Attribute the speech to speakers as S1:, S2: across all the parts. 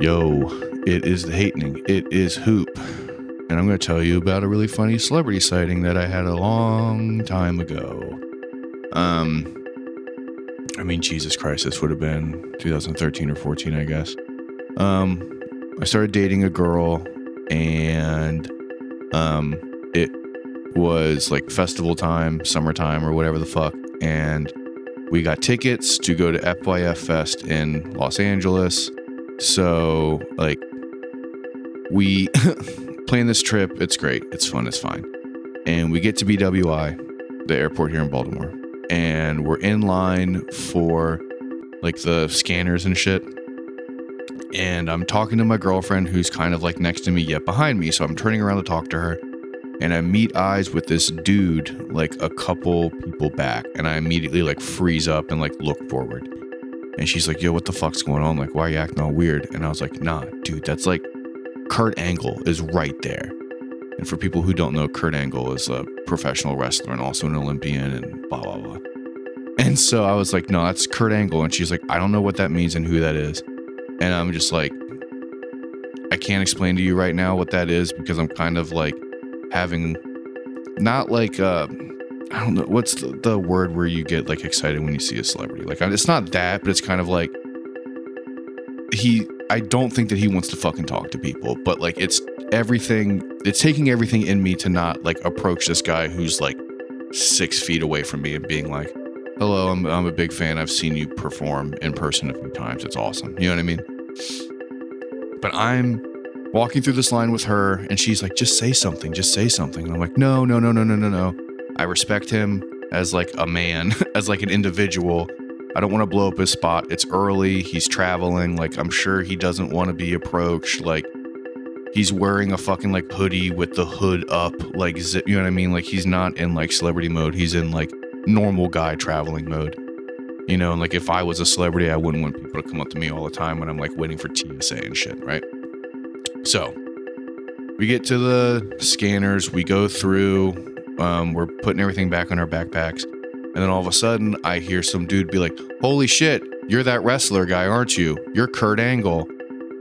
S1: Yo, it is the Hatening. It is Hoop. And I'm going to tell you about a really funny celebrity sighting that I had a long time ago. Um, I mean, Jesus Christ, this would have been 2013 or 14, I guess. Um, I started dating a girl, and um, it was like festival time, summertime, or whatever the fuck. And we got tickets to go to FYF Fest in Los Angeles. So, like, we plan this trip. It's great. It's fun. It's fine. And we get to BWI, the airport here in Baltimore, and we're in line for like the scanners and shit. And I'm talking to my girlfriend who's kind of like next to me yet behind me. So I'm turning around to talk to her. And I meet eyes with this dude like a couple people back. And I immediately like freeze up and like look forward. And she's like, yo, what the fuck's going on? Like, why are you acting all weird? And I was like, nah, dude, that's like Kurt Angle is right there. And for people who don't know, Kurt Angle is a professional wrestler and also an Olympian and blah, blah, blah. And so I was like, no, that's Kurt Angle. And she's like, I don't know what that means and who that is. And I'm just like, I can't explain to you right now what that is because I'm kind of like having not like, uh, I don't know, what's the, the word where you get like excited when you see a celebrity? Like, it's not that, but it's kind of like he, I don't think that he wants to fucking talk to people, but like it's everything, it's taking everything in me to not like approach this guy who's like six feet away from me and being like, hello, I'm, I'm a big fan. I've seen you perform in person a few times. It's awesome. You know what I mean? But I'm walking through this line with her and she's like, just say something, just say something. And I'm like, no, no, no, no, no, no, no. I respect him as like a man, as like an individual. I don't want to blow up his spot. It's early. He's traveling. Like, I'm sure he doesn't want to be approached. Like, he's wearing a fucking like hoodie with the hood up, like, zip, you know what I mean? Like, he's not in like celebrity mode. He's in like normal guy traveling mode. You know, and like if I was a celebrity, I wouldn't want people to come up to me all the time when I'm like waiting for TSA and shit, right? So we get to the scanners, we go through, um, we're putting everything back on our backpacks. And then all of a sudden, I hear some dude be like, Holy shit, you're that wrestler guy, aren't you? You're Kurt Angle.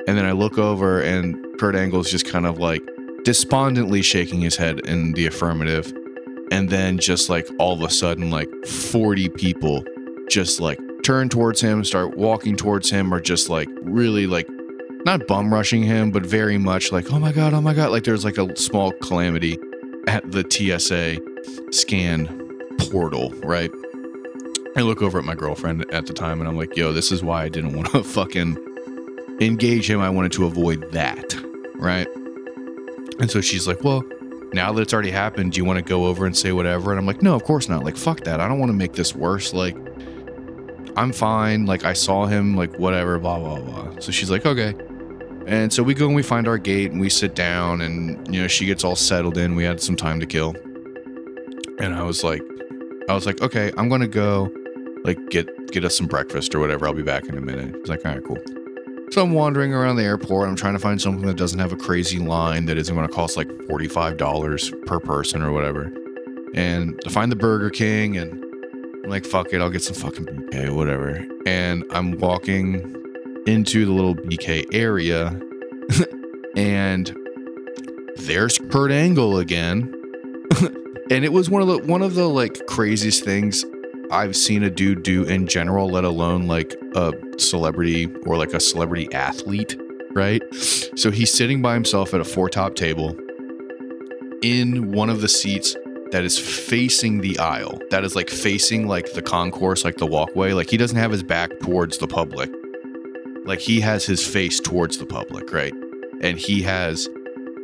S1: And then I look over, and Kurt Angle's just kind of like despondently shaking his head in the affirmative. And then just like all of a sudden, like 40 people just like turn towards him, start walking towards him, or just like really like not bum rushing him, but very much like, oh my God, oh my God. Like there's like a small calamity at the TSA scan portal, right? I look over at my girlfriend at the time and I'm like, yo, this is why I didn't want to fucking engage him. I wanted to avoid that, right? And so she's like, well, now that it's already happened, do you want to go over and say whatever? And I'm like, no, of course not. Like, fuck that. I don't want to make this worse. Like, I'm fine. Like, I saw him, like, whatever, blah, blah, blah. So she's like, okay. And so we go and we find our gate and we sit down and, you know, she gets all settled in. We had some time to kill. And I was like, I was like, okay, I'm going to go, like, get get us some breakfast or whatever. I'll be back in a minute. He's like, all right, cool. So I'm wandering around the airport. I'm trying to find something that doesn't have a crazy line that isn't going to cost like $45 per person or whatever. And I find the Burger King and I'm like, fuck it, I'll get some fucking BK whatever. And I'm walking into the little BK area and there's Kurt Angle again. and it was one of the one of the like craziest things I've seen a dude do in general, let alone like a celebrity or like a celebrity athlete, right? So he's sitting by himself at a four top table in one of the seats that is facing the aisle. That is like facing like the concourse, like the walkway. Like he doesn't have his back towards the public. Like he has his face towards the public, right? And he has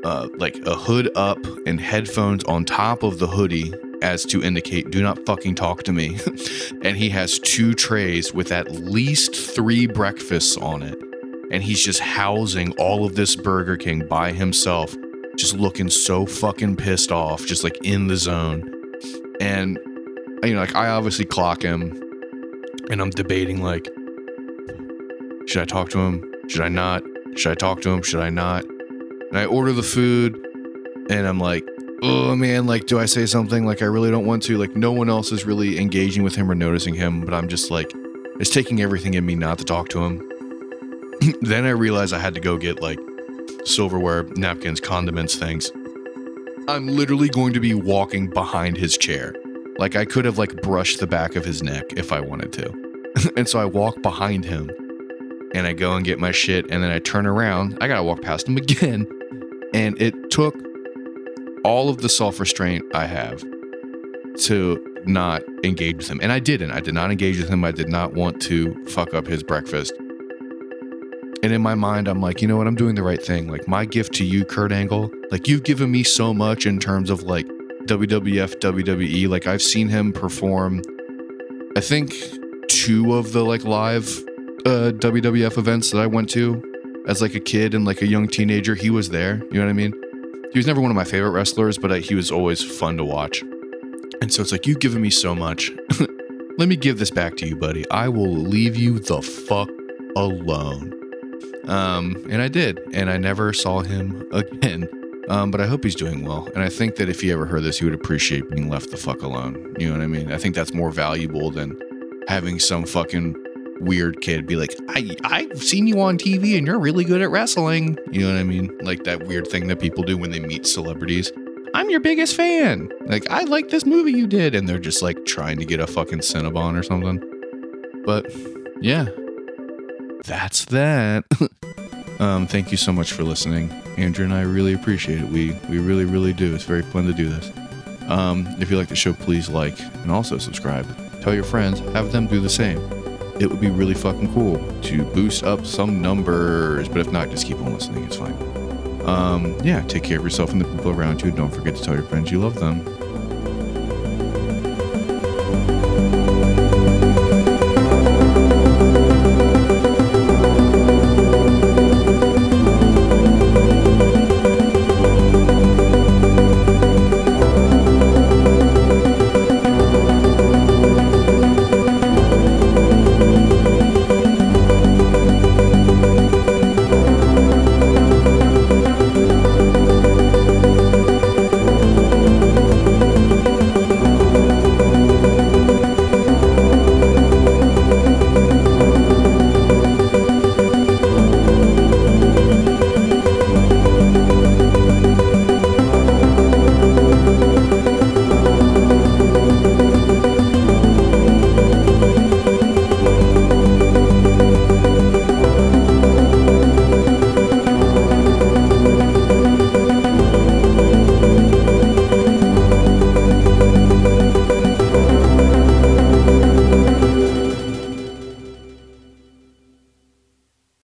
S1: uh, like a hood up and headphones on top of the hoodie as to indicate do not fucking talk to me. and he has two trays with at least three breakfasts on it. And he's just housing all of this Burger King by himself, just looking so fucking pissed off, just like in the zone. And, you know, like I obviously clock him and I'm debating, like, should I talk to him? Should I not? Should I talk to him? Should I not? And I order the food and I'm like, oh man, like, do I say something? Like, I really don't want to. Like, no one else is really engaging with him or noticing him, but I'm just like, it's taking everything in me not to talk to him. then I realized I had to go get like silverware, napkins, condiments, things. I'm literally going to be walking behind his chair. Like I could have like brushed the back of his neck if I wanted to. and so I walk behind him and I go and get my shit and then I turn around. I got to walk past him again. And it took all of the self-restraint I have to not engage with him. And I didn't. I did not engage with him. I did not want to fuck up his breakfast. And in my mind, I'm like, you know what? I'm doing the right thing. Like, my gift to you, Kurt Angle, like, you've given me so much in terms of like WWF, WWE. Like, I've seen him perform, I think, two of the like live uh, WWF events that I went to as like a kid and like a young teenager. He was there. You know what I mean? He was never one of my favorite wrestlers, but I, he was always fun to watch. And so it's like, you've given me so much. Let me give this back to you, buddy. I will leave you the fuck alone. Um, and I did, and I never saw him again. Um, but I hope he's doing well. And I think that if he ever heard this, he would appreciate being left the fuck alone. You know what I mean? I think that's more valuable than having some fucking weird kid be like, I, I've seen you on TV and you're really good at wrestling. You know what I mean? Like that weird thing that people do when they meet celebrities. I'm your biggest fan. Like, I like this movie you did. And they're just like trying to get a fucking Cinnabon or something. But yeah, that's that. um, thank you so much for listening. Andrew and I really appreciate it. We, we really, really do. It's very fun to do this. Um, if you like the show, please like and also subscribe. Tell your friends, have them do the same. It would be really fucking cool to boost up some numbers. But if not, just keep on listening. It's fine. Um, yeah, take care of yourself and the people around you. Don't forget to tell your friends you love them.